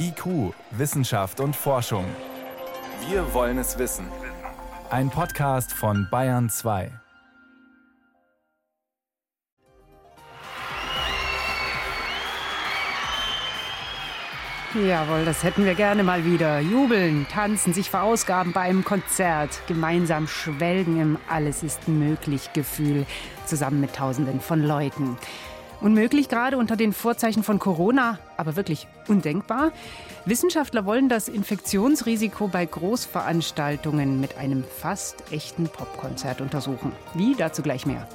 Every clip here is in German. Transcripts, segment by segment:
IQ, Wissenschaft und Forschung. Wir wollen es wissen. Ein Podcast von Bayern 2. Jawohl, das hätten wir gerne mal wieder. Jubeln, tanzen, sich verausgaben bei einem Konzert, gemeinsam schwelgen im Alles ist möglich Gefühl, zusammen mit Tausenden von Leuten. Unmöglich gerade unter den Vorzeichen von Corona, aber wirklich undenkbar. Wissenschaftler wollen das Infektionsrisiko bei Großveranstaltungen mit einem fast echten Popkonzert untersuchen. Wie? Dazu gleich mehr.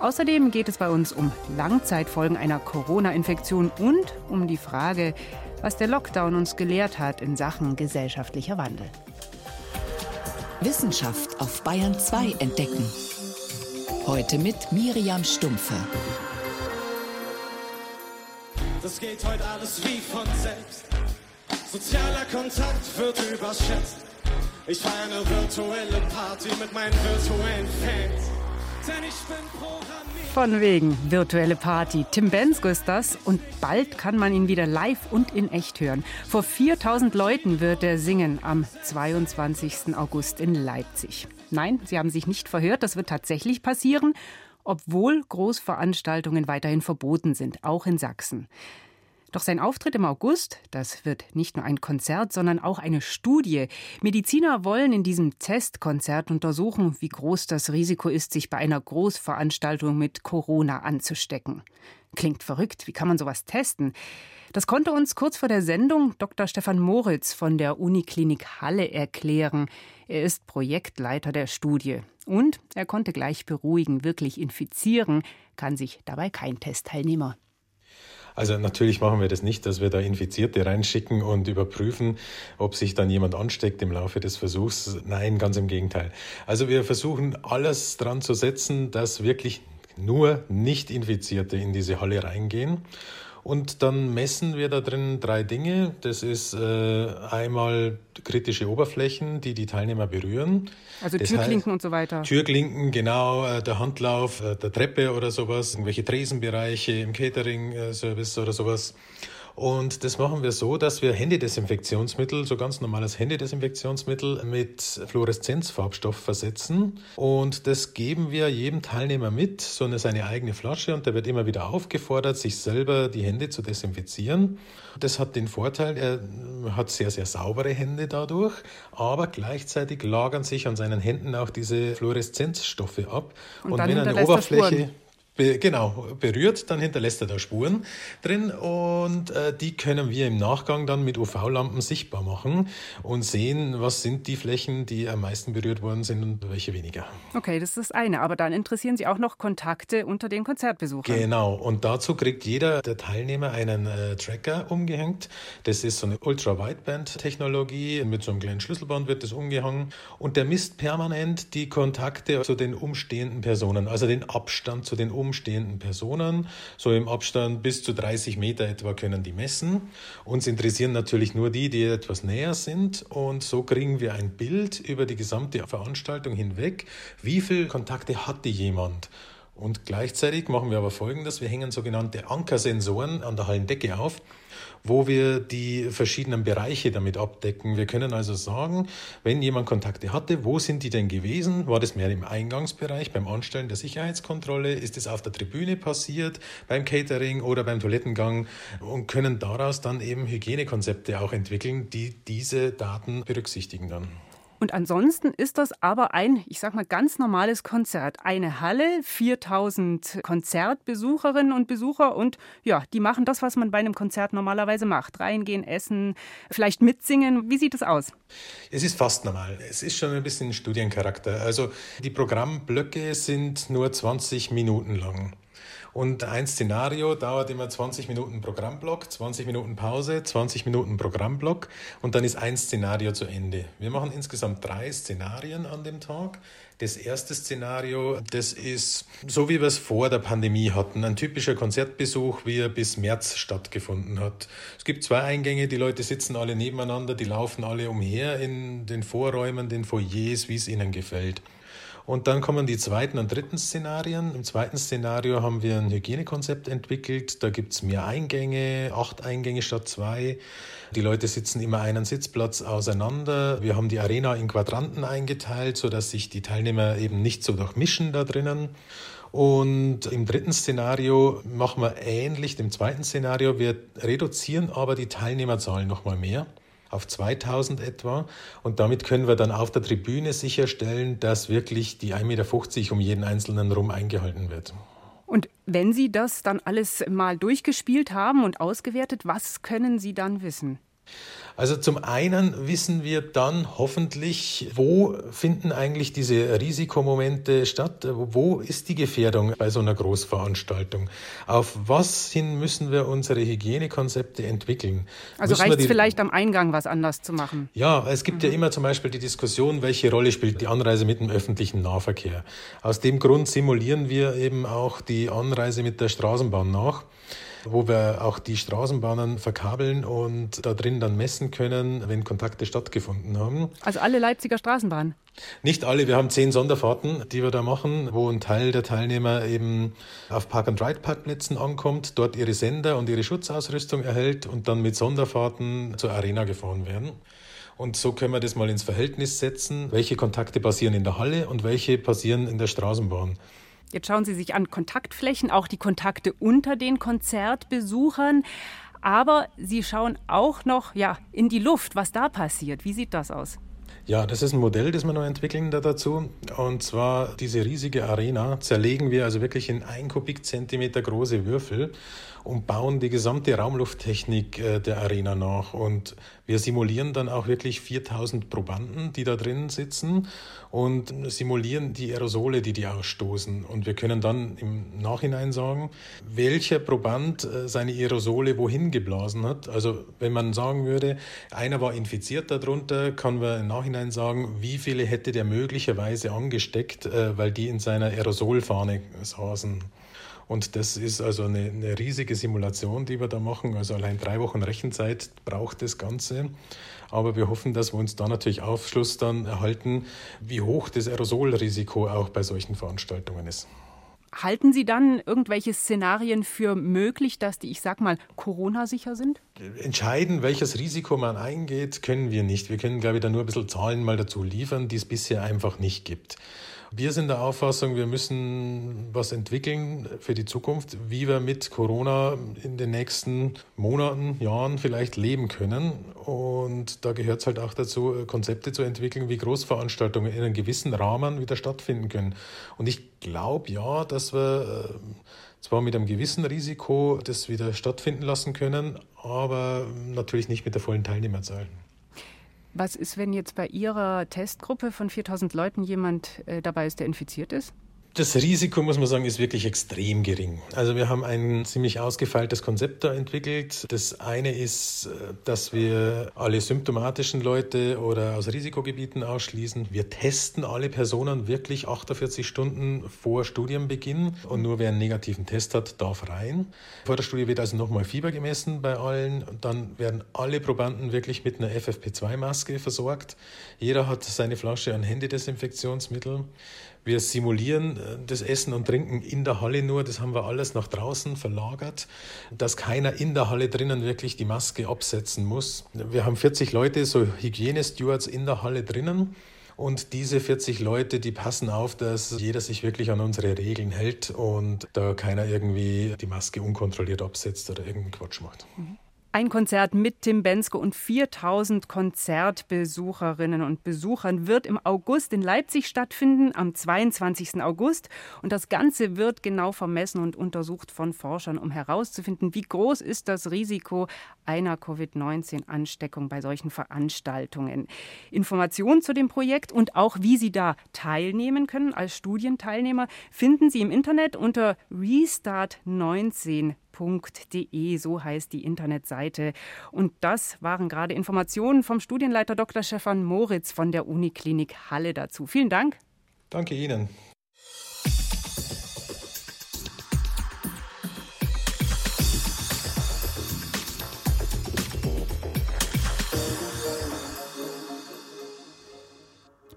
Außerdem geht es bei uns um Langzeitfolgen einer Corona-Infektion und um die Frage, was der Lockdown uns gelehrt hat in Sachen gesellschaftlicher Wandel. Wissenschaft auf Bayern 2 entdecken. Heute mit Miriam Stumpfe. Das geht heute alles wie von selbst. Sozialer Kontakt wird überschätzt. Ich feiere eine virtuelle Party mit meinen virtuellen Fans. Denn ich bin programmiert. Von wegen virtuelle Party. Tim Bensko ist das und bald kann man ihn wieder live und in echt hören. Vor 4000 Leuten wird er singen am 22. August in Leipzig. Nein, Sie haben sich nicht verhört, das wird tatsächlich passieren, obwohl Großveranstaltungen weiterhin verboten sind, auch in Sachsen. Doch sein Auftritt im August, das wird nicht nur ein Konzert, sondern auch eine Studie. Mediziner wollen in diesem Testkonzert untersuchen, wie groß das Risiko ist, sich bei einer Großveranstaltung mit Corona anzustecken. Klingt verrückt, wie kann man sowas testen? Das konnte uns kurz vor der Sendung Dr. Stefan Moritz von der Uniklinik Halle erklären. Er ist Projektleiter der Studie. Und er konnte gleich beruhigen, wirklich infizieren kann sich dabei kein Testteilnehmer. Also natürlich machen wir das nicht, dass wir da Infizierte reinschicken und überprüfen, ob sich dann jemand ansteckt im Laufe des Versuchs. Nein, ganz im Gegenteil. Also wir versuchen alles dran zu setzen, dass wirklich nur Nicht-Infizierte in diese Halle reingehen. Und dann messen wir da drin drei Dinge. Das ist äh, einmal kritische Oberflächen, die die Teilnehmer berühren. Also das Türklinken heißt, und so weiter. Türklinken, genau, äh, der Handlauf äh, der Treppe oder sowas, irgendwelche Tresenbereiche im Catering-Service oder sowas. Und das machen wir so, dass wir Händedesinfektionsmittel, so ganz normales Händedesinfektionsmittel mit Fluoreszenzfarbstoff versetzen. Und das geben wir jedem Teilnehmer mit, so eine seine eigene Flasche. Und der wird immer wieder aufgefordert, sich selber die Hände zu desinfizieren. Das hat den Vorteil, er hat sehr, sehr saubere Hände dadurch, aber gleichzeitig lagern sich an seinen Händen auch diese Fluoreszenzstoffe ab. Und, und wenn eine Oberfläche Be genau, berührt, dann hinterlässt er da Spuren drin und äh, die können wir im Nachgang dann mit UV-Lampen sichtbar machen und sehen, was sind die Flächen, die am meisten berührt worden sind und welche weniger. Okay, das ist das eine, aber dann interessieren Sie auch noch Kontakte unter den Konzertbesuchern. Genau, und dazu kriegt jeder der Teilnehmer einen äh, Tracker umgehängt. Das ist so eine Ultra-Wideband-Technologie, mit so einem kleinen Schlüsselband wird das umgehangen und der misst permanent die Kontakte zu den umstehenden Personen, also den Abstand zu den umstehenden umstehenden Personen. So im Abstand bis zu 30 Meter etwa können die messen. Uns interessieren natürlich nur die, die etwas näher sind. Und so kriegen wir ein Bild über die gesamte Veranstaltung hinweg. Wie viele Kontakte hatte jemand? Und gleichzeitig machen wir aber Folgendes. Wir hängen sogenannte Ankersensoren an der Hallendecke auf wo wir die verschiedenen Bereiche damit abdecken. Wir können also sagen, wenn jemand Kontakte hatte, wo sind die denn gewesen? War das mehr im Eingangsbereich, beim Anstellen der Sicherheitskontrolle? Ist es auf der Tribüne passiert, beim Catering oder beim Toilettengang? Und können daraus dann eben Hygienekonzepte auch entwickeln, die diese Daten berücksichtigen dann. Und ansonsten ist das aber ein, ich sag mal, ganz normales Konzert. Eine Halle, 4000 Konzertbesucherinnen und Besucher und ja, die machen das, was man bei einem Konzert normalerweise macht. Reingehen, essen, vielleicht mitsingen. Wie sieht es aus? Es ist fast normal. Es ist schon ein bisschen Studiencharakter. Also die Programmblöcke sind nur 20 Minuten lang. Und ein Szenario dauert immer 20 Minuten Programmblock, 20 Minuten Pause, 20 Minuten Programmblock und dann ist ein Szenario zu Ende. Wir machen insgesamt drei Szenarien an dem Tag. Das erste Szenario, das ist so, wie wir es vor der Pandemie hatten. Ein typischer Konzertbesuch, wie er bis März stattgefunden hat. Es gibt zwei Eingänge, die Leute sitzen alle nebeneinander, die laufen alle umher in den Vorräumen, den Foyers, wie es ihnen gefällt. Und dann kommen die zweiten und dritten Szenarien. Im zweiten Szenario haben wir ein Hygienekonzept entwickelt. Da gibt es mehr Eingänge, acht Eingänge statt zwei. Die Leute sitzen immer einen Sitzplatz auseinander. Wir haben die Arena in Quadranten eingeteilt, sodass sich die Teilnehmer eben nicht so durchmischen da drinnen. Und im dritten Szenario machen wir ähnlich dem zweiten Szenario. Wir reduzieren aber die Teilnehmerzahlen nochmal mehr auf 2000 etwa. Und damit können wir dann auf der Tribüne sicherstellen, dass wirklich die 1,50 Meter um jeden Einzelnen rum eingehalten wird. Und wenn Sie das dann alles mal durchgespielt haben und ausgewertet, was können Sie dann wissen? Also zum einen wissen wir dann hoffentlich, wo finden eigentlich diese Risikomomente statt? Wo ist die Gefährdung bei so einer Großveranstaltung? Auf was hin müssen wir unsere Hygienekonzepte entwickeln? Also reicht es vielleicht am Eingang was anders zu machen? Ja, es gibt mhm. ja immer zum Beispiel die Diskussion, welche Rolle spielt die Anreise mit dem öffentlichen Nahverkehr. Aus dem Grund simulieren wir eben auch die Anreise mit der Straßenbahn nach wo wir auch die Straßenbahnen verkabeln und da drin dann messen können, wenn Kontakte stattgefunden haben. Also alle Leipziger Straßenbahnen? Nicht alle, wir haben zehn Sonderfahrten, die wir da machen, wo ein Teil der Teilnehmer eben auf Park-and-Ride-Parkplätzen ankommt, dort ihre Sender und ihre Schutzausrüstung erhält und dann mit Sonderfahrten zur Arena gefahren werden. Und so können wir das mal ins Verhältnis setzen, welche Kontakte passieren in der Halle und welche passieren in der Straßenbahn. Jetzt schauen Sie sich an Kontaktflächen, auch die Kontakte unter den Konzertbesuchern. Aber Sie schauen auch noch ja, in die Luft, was da passiert. Wie sieht das aus? Ja, das ist ein Modell, das wir noch entwickeln da dazu. Und zwar diese riesige Arena zerlegen wir also wirklich in ein Kubikzentimeter große Würfel und bauen die gesamte Raumlufttechnik äh, der Arena nach. Und wir simulieren dann auch wirklich 4000 Probanden, die da drin sitzen und simulieren die Aerosole, die die ausstoßen. Und wir können dann im Nachhinein sagen, welcher Proband äh, seine Aerosole wohin geblasen hat. Also wenn man sagen würde, einer war infiziert darunter, kann man im Nachhinein sagen, wie viele hätte der möglicherweise angesteckt, äh, weil die in seiner Aerosolfahne saßen. Und das ist also eine, eine, riesige Simulation, die wir da machen. Also allein drei Wochen Rechenzeit braucht das Ganze. Aber wir hoffen, dass wir uns da natürlich Aufschluss dann erhalten, wie hoch das Aerosolrisiko auch bei solchen Veranstaltungen ist. Halten Sie dann irgendwelche Szenarien für möglich, dass die, ich sag mal, Corona-sicher sind? Entscheiden, welches Risiko man eingeht, können wir nicht. Wir können, glaube ich, da nur ein bisschen Zahlen mal dazu liefern, die es bisher einfach nicht gibt. Wir sind der Auffassung, wir müssen was entwickeln für die Zukunft, wie wir mit Corona in den nächsten Monaten, Jahren vielleicht leben können. Und da gehört es halt auch dazu, Konzepte zu entwickeln, wie Großveranstaltungen in einem gewissen Rahmen wieder stattfinden können. Und ich glaube ja, dass wir äh, zwar mit einem gewissen Risiko das wieder stattfinden lassen können, aber natürlich nicht mit der vollen Teilnehmerzahl. Was ist, wenn jetzt bei Ihrer Testgruppe von 4000 Leuten jemand äh, dabei ist, der infiziert ist? Das Risiko, muss man sagen, ist wirklich extrem gering. Also wir haben ein ziemlich ausgefeiltes Konzept da entwickelt. Das eine ist, äh, dass wir alle symptomatischen Leute oder aus Risikogebieten ausschließen. Wir testen alle Personen wirklich 48 Stunden vor Studienbeginn und nur wer einen negativen Test hat, darf rein. Vor der Studie wird also nochmal Fieber gemessen bei allen. Dann werden alle Probanden wirklich mit einer FFP2-Maske versorgt. Jeder hat seine Flasche an Händedesinfektionsmittel. Wir simulieren äh, das Essen und Trinken in der Halle nur. Das haben wir alles nach draußen verlagert, dass keiner in der Halle drinnen wirklich die Maske absetzen muss. Wir haben 40 Leute, so Hygienestewards in der Halle drinnen. Und diese 40 Leute, die passen auf, dass jeder sich wirklich an unsere Regeln hält und da keiner irgendwie die Maske unkontrolliert absetzt oder irgendeinen Quatsch macht. Mhm. Ein Konzert mit Tim Bensko und 4000 Konzertbesucherinnen und Besuchern wird im August in Leipzig stattfinden, am 22. August. Und das Ganze wird genau vermessen und untersucht von Forschern, um herauszufinden, wie groß ist das Risiko einer Covid-19-Ansteckung bei solchen Veranstaltungen. Informationen zu dem Projekt und auch wie Sie da teilnehmen können als Studienteilnehmer finden Sie im Internet unter restart19 www.studienleiter.de, so heißt die Internetseite. Und das waren gerade Informationen vom Studienleiter Dr. Stefan Moritz von der Uniklinik Halle dazu. Vielen Dank. Danke Ihnen.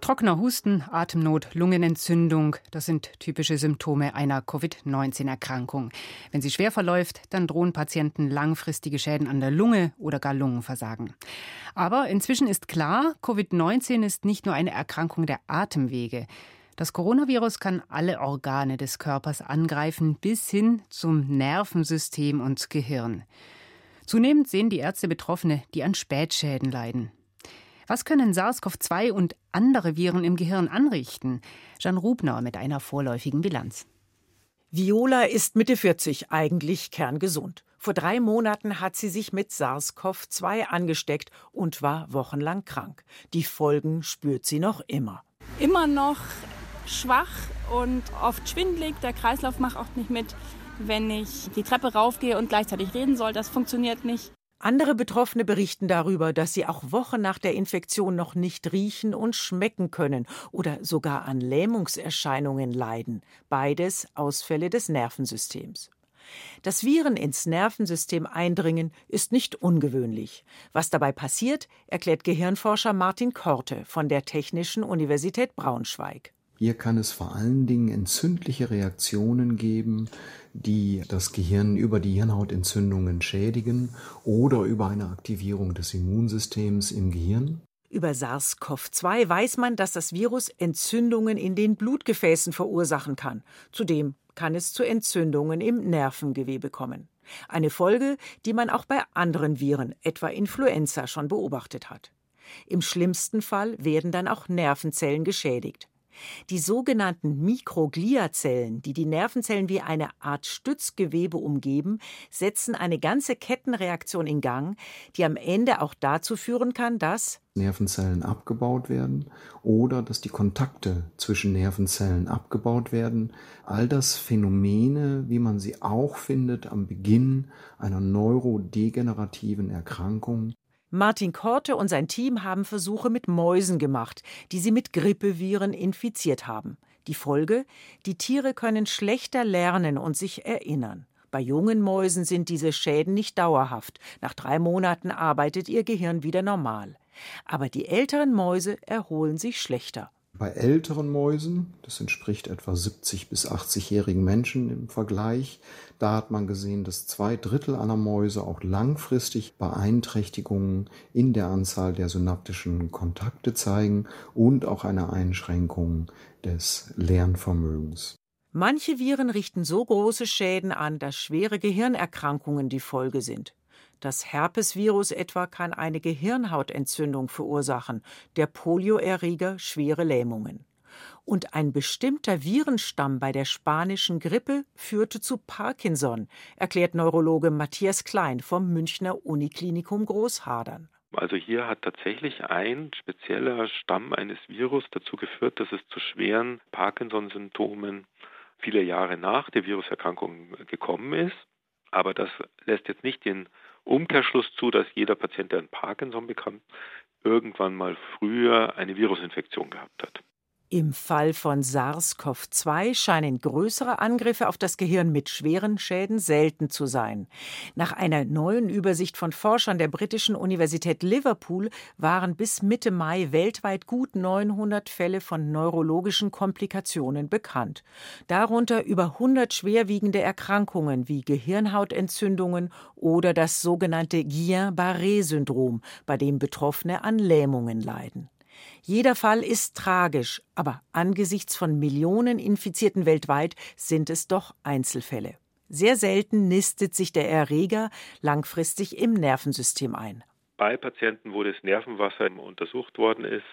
Trockener Husten, Atemnot, Lungenentzündung, das sind typische Symptome einer Covid-19-Erkrankung. Wenn sie schwer verläuft, dann drohen Patienten langfristige Schäden an der Lunge oder gar Lungenversagen. Aber inzwischen ist klar, Covid-19 ist nicht nur eine Erkrankung der Atemwege. Das Coronavirus kann alle Organe des Körpers angreifen, bis hin zum Nervensystem und Gehirn. Zunehmend sehen die Ärzte Betroffene, die an Spätschäden leiden. Was können SARS-CoV-2 und andere Viren im Gehirn anrichten? Jan Rubner mit einer vorläufigen Bilanz. Viola ist Mitte 40, eigentlich kerngesund. Vor drei Monaten hat sie sich mit SARS-CoV-2 angesteckt und war wochenlang krank. Die Folgen spürt sie noch immer. Immer noch schwach und oft schwindlig. Der Kreislauf macht auch nicht mit. Wenn ich die Treppe raufgehe und gleichzeitig reden soll, das funktioniert nicht. Andere Betroffene berichten darüber, dass sie auch Wochen nach der Infektion noch nicht riechen und schmecken können oder sogar an Lähmungserscheinungen leiden. Beides Ausfälle des Nervensystems. Dass Viren ins Nervensystem eindringen, ist nicht ungewöhnlich. Was dabei passiert, erklärt Gehirnforscher Martin Korte von der Technischen Universität Braunschweig. Hier kann es vor allen Dingen entzündliche Reaktionen geben, die das Gehirn über die Hirnhautentzündungen schädigen oder über eine Aktivierung des Immunsystems im Gehirn. Über SARS-CoV-2 weiß man, dass das Virus Entzündungen in den Blutgefäßen verursachen kann. Zudem kann es zu Entzündungen im Nervengewebe kommen. Eine Folge, die man auch bei anderen Viren, etwa Influenza, schon beobachtet hat. Im schlimmsten Fall werden dann auch Nervenzellen geschädigt. Die sogenannten Mikrogliazellen, die die Nervenzellen wie eine Art Stützgewebe umgeben, setzen eine ganze Kettenreaktion in Gang, die am Ende auch dazu führen kann, dass Nervenzellen abgebaut werden oder dass die Kontakte zwischen Nervenzellen abgebaut werden. All das Phänomene, wie man sie auch findet am Beginn einer neurodegenerativen Erkrankung. Martin Korte und sein Team haben Versuche mit Mäusen gemacht, die sie mit Grippeviren infiziert haben. Die Folge? Die Tiere können schlechter lernen und sich erinnern. Bei jungen Mäusen sind diese Schäden nicht dauerhaft. Nach drei Monaten arbeitet ihr Gehirn wieder normal. Aber die älteren Mäuse erholen sich schlechter. Bei älteren Mäusen, das entspricht etwa 70 bis 80-jährigen Menschen im Vergleich, da hat man gesehen, dass zwei Drittel aller Mäuse auch langfristig Beeinträchtigungen in der Anzahl der synaptischen Kontakte zeigen und auch eine Einschränkung des Lernvermögens. Manche Viren richten so große Schäden an, dass schwere Gehirnerkrankungen die Folge sind. Das Herpesvirus etwa kann eine Gehirnhautentzündung verursachen, der Polioerreger schwere Lähmungen. Und ein bestimmter Virenstamm bei der spanischen Grippe führte zu Parkinson, erklärt Neurologe Matthias Klein vom Münchner Uniklinikum Großhadern. Also hier hat tatsächlich ein spezieller Stamm eines Virus dazu geführt, dass es zu schweren Parkinson-Symptomen viele Jahre nach der Viruserkrankung gekommen ist. Aber das lässt jetzt nicht den Umkehrschluss zu, dass jeder Patient, der ein Parkinson bekommt, irgendwann mal früher eine Virusinfektion gehabt hat. Im Fall von SARS-CoV-2 scheinen größere Angriffe auf das Gehirn mit schweren Schäden selten zu sein. Nach einer neuen Übersicht von Forschern der britischen Universität Liverpool waren bis Mitte Mai weltweit gut 900 Fälle von neurologischen Komplikationen bekannt. Darunter über 100 schwerwiegende Erkrankungen wie Gehirnhautentzündungen oder das sogenannte Guillain-Barré-Syndrom, bei dem Betroffene an Lähmungen leiden. Jeder Fall ist tragisch, aber angesichts von Millionen Infizierten weltweit sind es doch Einzelfälle. Sehr selten nistet sich der Erreger langfristig im Nervensystem ein. Bei Patienten, wo das Nervenwasser untersucht worden ist,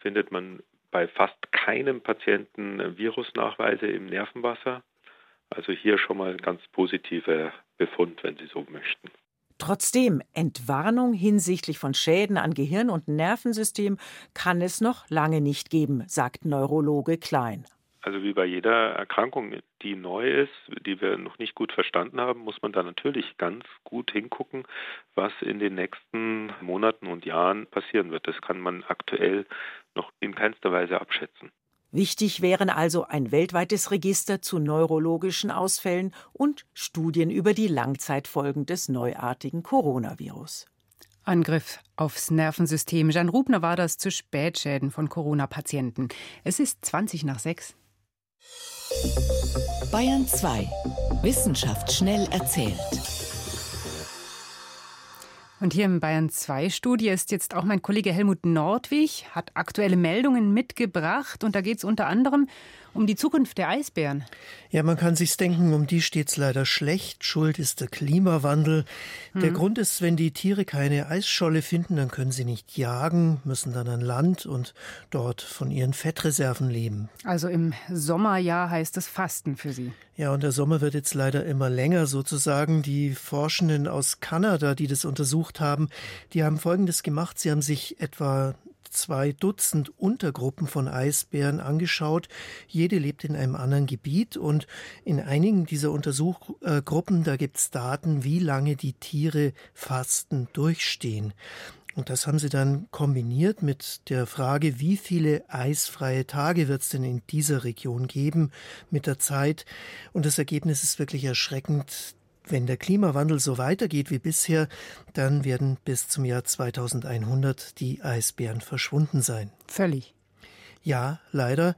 findet man bei fast keinem Patienten Virusnachweise im Nervenwasser. Also hier schon mal ein ganz positiver Befund, wenn Sie so möchten. Trotzdem, Entwarnung hinsichtlich von Schäden an Gehirn und Nervensystem kann es noch lange nicht geben, sagt Neurologe Klein. Also wie bei jeder Erkrankung, die neu ist, die wir noch nicht gut verstanden haben, muss man da natürlich ganz gut hingucken, was in den nächsten Monaten und Jahren passieren wird. Das kann man aktuell noch in keinster Weise abschätzen. Wichtig wären also ein weltweites Register zu neurologischen Ausfällen und Studien über die Langzeitfolgen des neuartigen Coronavirus. Angriff aufs Nervensystem. Jan Rubner war das zu Spätschäden von Corona-Patienten. Es ist 20 nach 6. Bayern 2. Wissenschaft schnell erzählt. Und hier im Bayern 2 Studio ist jetzt auch mein Kollege Helmut Nordwig, hat aktuelle Meldungen mitgebracht. Und da geht es unter anderem um die Zukunft der Eisbären. Ja, man kann sich's denken, um die steht's leider schlecht. Schuld ist der Klimawandel. Der Grund ist, wenn die Tiere keine Eisscholle finden, dann können sie nicht jagen, müssen dann an Land und dort von ihren Fettreserven leben. Also im Sommerjahr heißt es Fasten für sie. Ja, und der Sommer wird jetzt leider immer länger sozusagen. Die Forschenden aus Kanada, die das untersucht haben, die haben Folgendes gemacht. Sie haben sich etwa zwei Dutzend Untergruppen von Eisbären angeschaut. Jede lebt in einem anderen Gebiet und in einigen dieser Untersuchgruppen, da gibt es Daten, wie lange die Tiere Fasten durchstehen. Und das haben sie dann kombiniert mit der Frage, wie viele eisfreie Tage wird es denn in dieser Region geben mit der Zeit. Und das Ergebnis ist wirklich erschreckend. Wenn der Klimawandel so weitergeht wie bisher, dann werden bis zum Jahr 2100 die Eisbären verschwunden sein. Völlig. Ja, leider.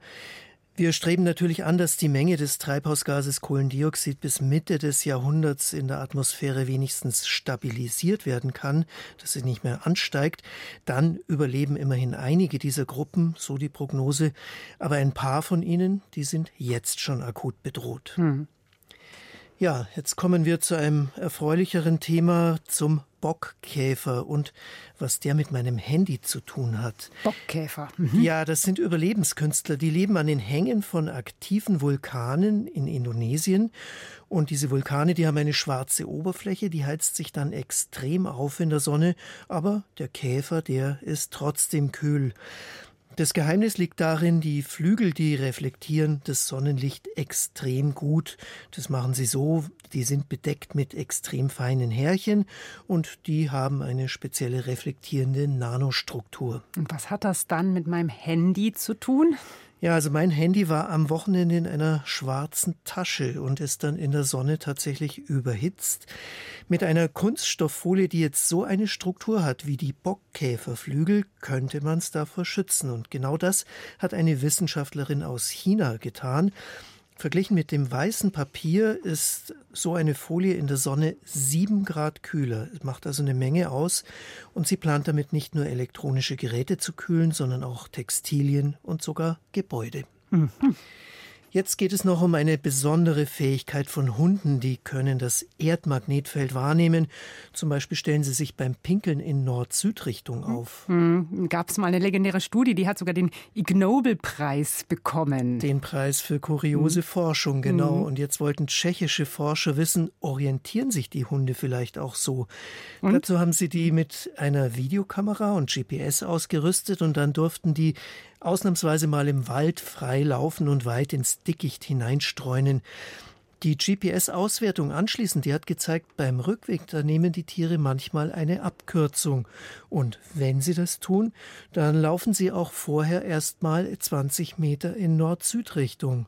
Wir streben natürlich an, dass die Menge des Treibhausgases Kohlendioxid bis Mitte des Jahrhunderts in der Atmosphäre wenigstens stabilisiert werden kann, dass sie nicht mehr ansteigt. Dann überleben immerhin einige dieser Gruppen, so die Prognose. Aber ein paar von ihnen, die sind jetzt schon akut bedroht. Hm. Ja, jetzt kommen wir zu einem erfreulicheren Thema, zum Bockkäfer und was der mit meinem Handy zu tun hat. Bockkäfer. Mhm. Ja, das sind Überlebenskünstler, die leben an den Hängen von aktiven Vulkanen in Indonesien. Und diese Vulkane, die haben eine schwarze Oberfläche, die heizt sich dann extrem auf in der Sonne, aber der Käfer, der ist trotzdem kühl. Das Geheimnis liegt darin, die Flügel, die reflektieren das Sonnenlicht extrem gut. Das machen sie so, die sind bedeckt mit extrem feinen Härchen und die haben eine spezielle reflektierende Nanostruktur. Und was hat das dann mit meinem Handy zu tun? Ja, also mein Handy war am Wochenende in einer schwarzen Tasche und ist dann in der Sonne tatsächlich überhitzt. Mit einer Kunststofffolie, die jetzt so eine Struktur hat wie die Bockkäferflügel, könnte man es davor schützen. Und genau das hat eine Wissenschaftlerin aus China getan. Verglichen mit dem weißen Papier ist so eine Folie in der Sonne sieben Grad kühler. Es macht also eine Menge aus. Und sie plant damit nicht nur elektronische Geräte zu kühlen, sondern auch Textilien und sogar Gebäude. Mhm. Jetzt geht es noch um eine besondere Fähigkeit von Hunden, die können das Erdmagnetfeld wahrnehmen. Zum Beispiel stellen sie sich beim Pinkeln in Nord-Süd-Richtung auf. Hm, Gab es mal eine legendäre Studie, die hat sogar den Ig Nobel-Preis bekommen. Den Preis für kuriose hm. Forschung, genau. Hm. Und jetzt wollten tschechische Forscher wissen, orientieren sich die Hunde vielleicht auch so? Und? Dazu haben sie die mit einer Videokamera und GPS ausgerüstet und dann durften die ausnahmsweise mal im Wald frei laufen und weit ins Dickicht hineinstreunen. Die GPS-Auswertung anschließend, die hat gezeigt, beim Rückweg, da nehmen die Tiere manchmal eine Abkürzung. Und wenn sie das tun, dann laufen sie auch vorher erst mal 20 Meter in Nord-Süd-Richtung.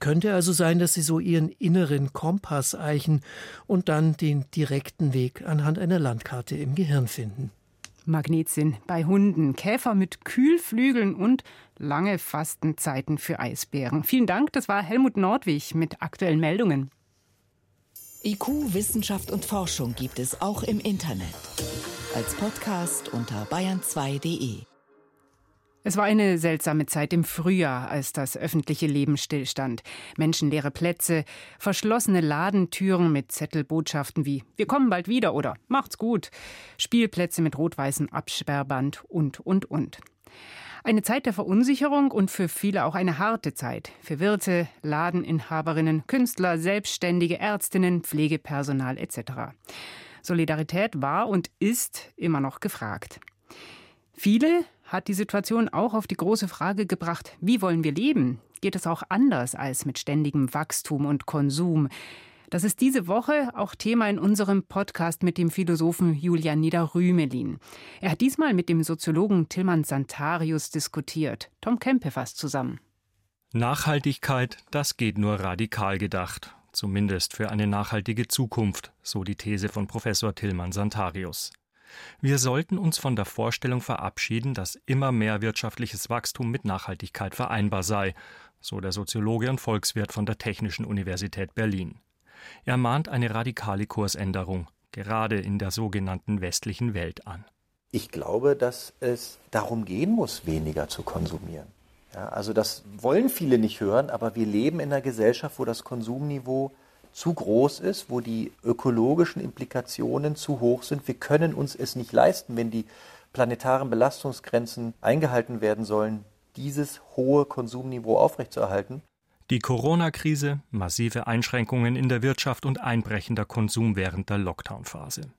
Könnte also sein, dass sie so ihren inneren Kompass eichen und dann den direkten Weg anhand einer Landkarte im Gehirn finden. Magnetsinn bei Hunden, Käfer mit Kühlflügeln und lange Fastenzeiten für Eisbären. Vielen Dank, das war Helmut Nordwig mit aktuellen Meldungen. IQ, Wissenschaft und Forschung gibt es auch im Internet. Als Podcast unter bayern2.de. Es war eine seltsame Zeit im Frühjahr, als das öffentliche Leben stillstand. Menschenleere Plätze, verschlossene Ladentüren mit Zettelbotschaften wie Wir kommen bald wieder oder Macht's gut, Spielplätze mit rot-weißem Absperrband und, und, und. Eine Zeit der Verunsicherung und für viele auch eine harte Zeit. Für Wirte, Ladeninhaberinnen, Künstler, Selbstständige, Ärztinnen, Pflegepersonal etc. Solidarität war und ist immer noch gefragt. Viele hat die Situation auch auf die große Frage gebracht, wie wollen wir leben? Geht es auch anders als mit ständigem Wachstum und Konsum? Das ist diese Woche auch Thema in unserem Podcast mit dem Philosophen Julian Niederrümelin. Er hat diesmal mit dem Soziologen Tilman Santarius diskutiert. Tom Kempe fasst zusammen. Nachhaltigkeit, das geht nur radikal gedacht. Zumindest für eine nachhaltige Zukunft, so die These von Professor Tilman Santarius. Wir sollten uns von der Vorstellung verabschieden, dass immer mehr wirtschaftliches Wachstum mit Nachhaltigkeit vereinbar sei, so der Soziologe und Volkswirt von der Technischen Universität Berlin. Er mahnt eine radikale Kursänderung, gerade in der sogenannten westlichen Welt an. Ich glaube, dass es darum gehen muss, weniger zu konsumieren. Ja, also das wollen viele nicht hören, aber wir leben in einer Gesellschaft, wo das Konsumniveau zu groß ist, wo die ökologischen Implikationen zu hoch sind. Wir können uns es nicht leisten, wenn die planetaren Belastungsgrenzen eingehalten werden sollen, dieses hohe Konsumniveau aufrechtzuerhalten. Die Corona-Krise, massive Einschränkungen in der Wirtschaft und einbrechender Konsum während der Lockdown-Phase.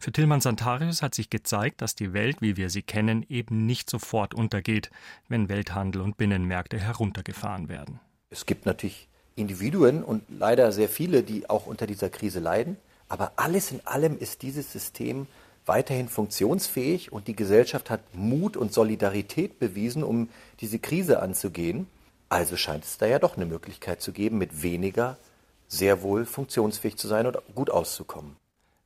Für Tilman Santarius hat sich gezeigt, dass die Welt, wie wir sie kennen, eben nicht sofort untergeht, wenn Welthandel und Binnenmärkte heruntergefahren werden. Es gibt natürlich Individuen und leider sehr viele, die auch unter dieser Krise leiden. Aber alles in allem ist dieses System weiterhin funktionsfähig und die Gesellschaft hat Mut und Solidarität bewiesen, um diese Krise anzugehen. Also scheint es da ja doch eine Möglichkeit zu geben, mit weniger sehr wohl funktionsfähig zu sein und gut auszukommen.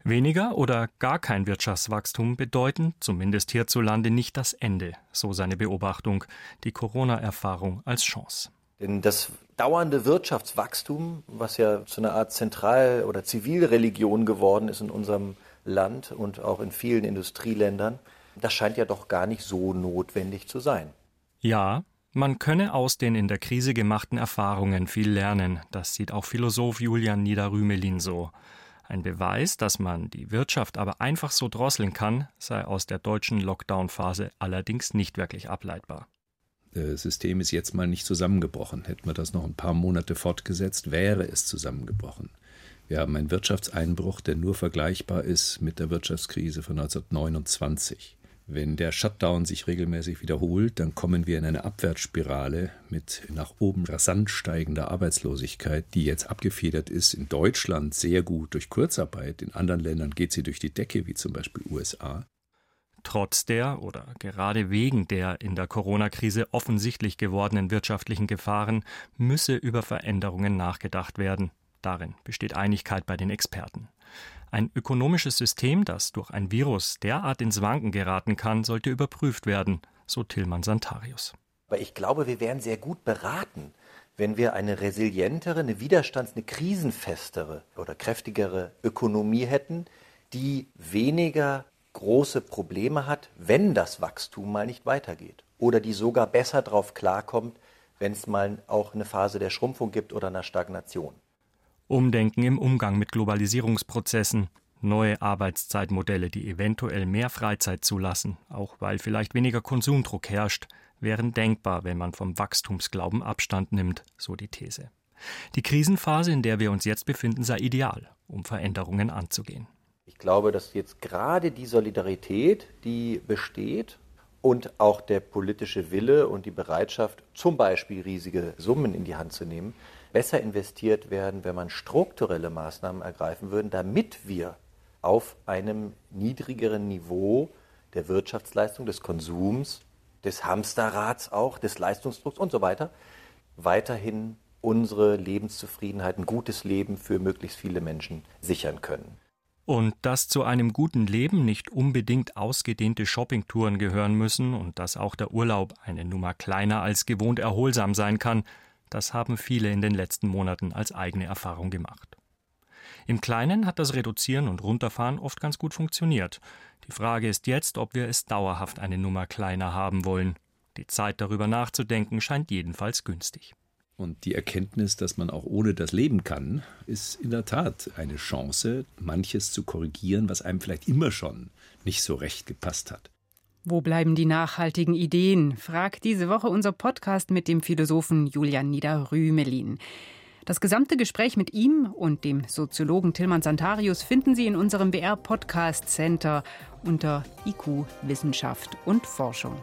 Weniger oder gar kein Wirtschaftswachstum bedeuten, zumindest hierzulande, nicht das Ende, so seine Beobachtung, die Corona-Erfahrung als Chance. Denn das dauernde Wirtschaftswachstum, was ja zu einer Art Zentral- oder Zivilreligion geworden ist in unserem Land und auch in vielen Industrieländern, das scheint ja doch gar nicht so notwendig zu sein. Ja, man könne aus den in der Krise gemachten Erfahrungen viel lernen, das sieht auch Philosoph Julian Niederrümelin so. Ein Beweis, dass man die Wirtschaft aber einfach so drosseln kann, sei aus der deutschen Lockdown-Phase allerdings nicht wirklich ableitbar. Das System ist jetzt mal nicht zusammengebrochen. Hätten wir das noch ein paar Monate fortgesetzt, wäre es zusammengebrochen. Wir haben einen Wirtschaftseinbruch, der nur vergleichbar ist mit der Wirtschaftskrise von 1929. Wenn der Shutdown sich regelmäßig wiederholt, dann kommen wir in eine Abwärtsspirale mit nach oben rasant steigender Arbeitslosigkeit, die jetzt abgefedert ist in Deutschland sehr gut durch Kurzarbeit. In anderen Ländern geht sie durch die Decke, wie zum Beispiel USA. Trotz der oder gerade wegen der in der Corona-Krise offensichtlich gewordenen wirtschaftlichen Gefahren müsse über Veränderungen nachgedacht werden. Darin besteht Einigkeit bei den Experten. Ein ökonomisches System, das durch ein Virus derart ins Wanken geraten kann, sollte überprüft werden, so Tillmann Santarius. Aber ich glaube, wir wären sehr gut beraten, wenn wir eine resilientere, eine widerstands-, eine krisenfestere oder kräftigere Ökonomie hätten, die weniger große Probleme hat, wenn das Wachstum mal nicht weitergeht. Oder die sogar besser darauf klarkommt, wenn es mal auch eine Phase der Schrumpfung gibt oder einer Stagnation. Umdenken im Umgang mit Globalisierungsprozessen, neue Arbeitszeitmodelle, die eventuell mehr Freizeit zulassen, auch weil vielleicht weniger Konsumdruck herrscht, wären denkbar, wenn man vom Wachstumsglauben Abstand nimmt, so die These. Die Krisenphase, in der wir uns jetzt befinden, sei ideal, um Veränderungen anzugehen. Ich glaube, dass jetzt gerade die Solidarität, die besteht, und auch der politische Wille und die Bereitschaft, zum Beispiel riesige Summen in die Hand zu nehmen, besser investiert werden, wenn man strukturelle Maßnahmen ergreifen würde, damit wir auf einem niedrigeren Niveau der Wirtschaftsleistung, des Konsums, des Hamsterrads auch, des Leistungsdrucks und so weiter, weiterhin unsere Lebenszufriedenheit, ein gutes Leben für möglichst viele Menschen sichern können. Und dass zu einem guten Leben nicht unbedingt ausgedehnte Shoppingtouren gehören müssen und dass auch der Urlaub eine Nummer kleiner als gewohnt erholsam sein kann, das haben viele in den letzten Monaten als eigene Erfahrung gemacht. Im Kleinen hat das Reduzieren und Runterfahren oft ganz gut funktioniert. Die Frage ist jetzt, ob wir es dauerhaft eine Nummer kleiner haben wollen. Die Zeit darüber nachzudenken scheint jedenfalls günstig. Und die Erkenntnis, dass man auch ohne das leben kann, ist in der Tat eine Chance, manches zu korrigieren, was einem vielleicht immer schon nicht so recht gepasst hat. Wo bleiben die nachhaltigen Ideen? fragt diese Woche unser Podcast mit dem Philosophen Julian Nieder-Rümelin. Das gesamte Gespräch mit ihm und dem Soziologen Tilman Santarius finden Sie in unserem BR Podcast Center unter IQ Wissenschaft und Forschung.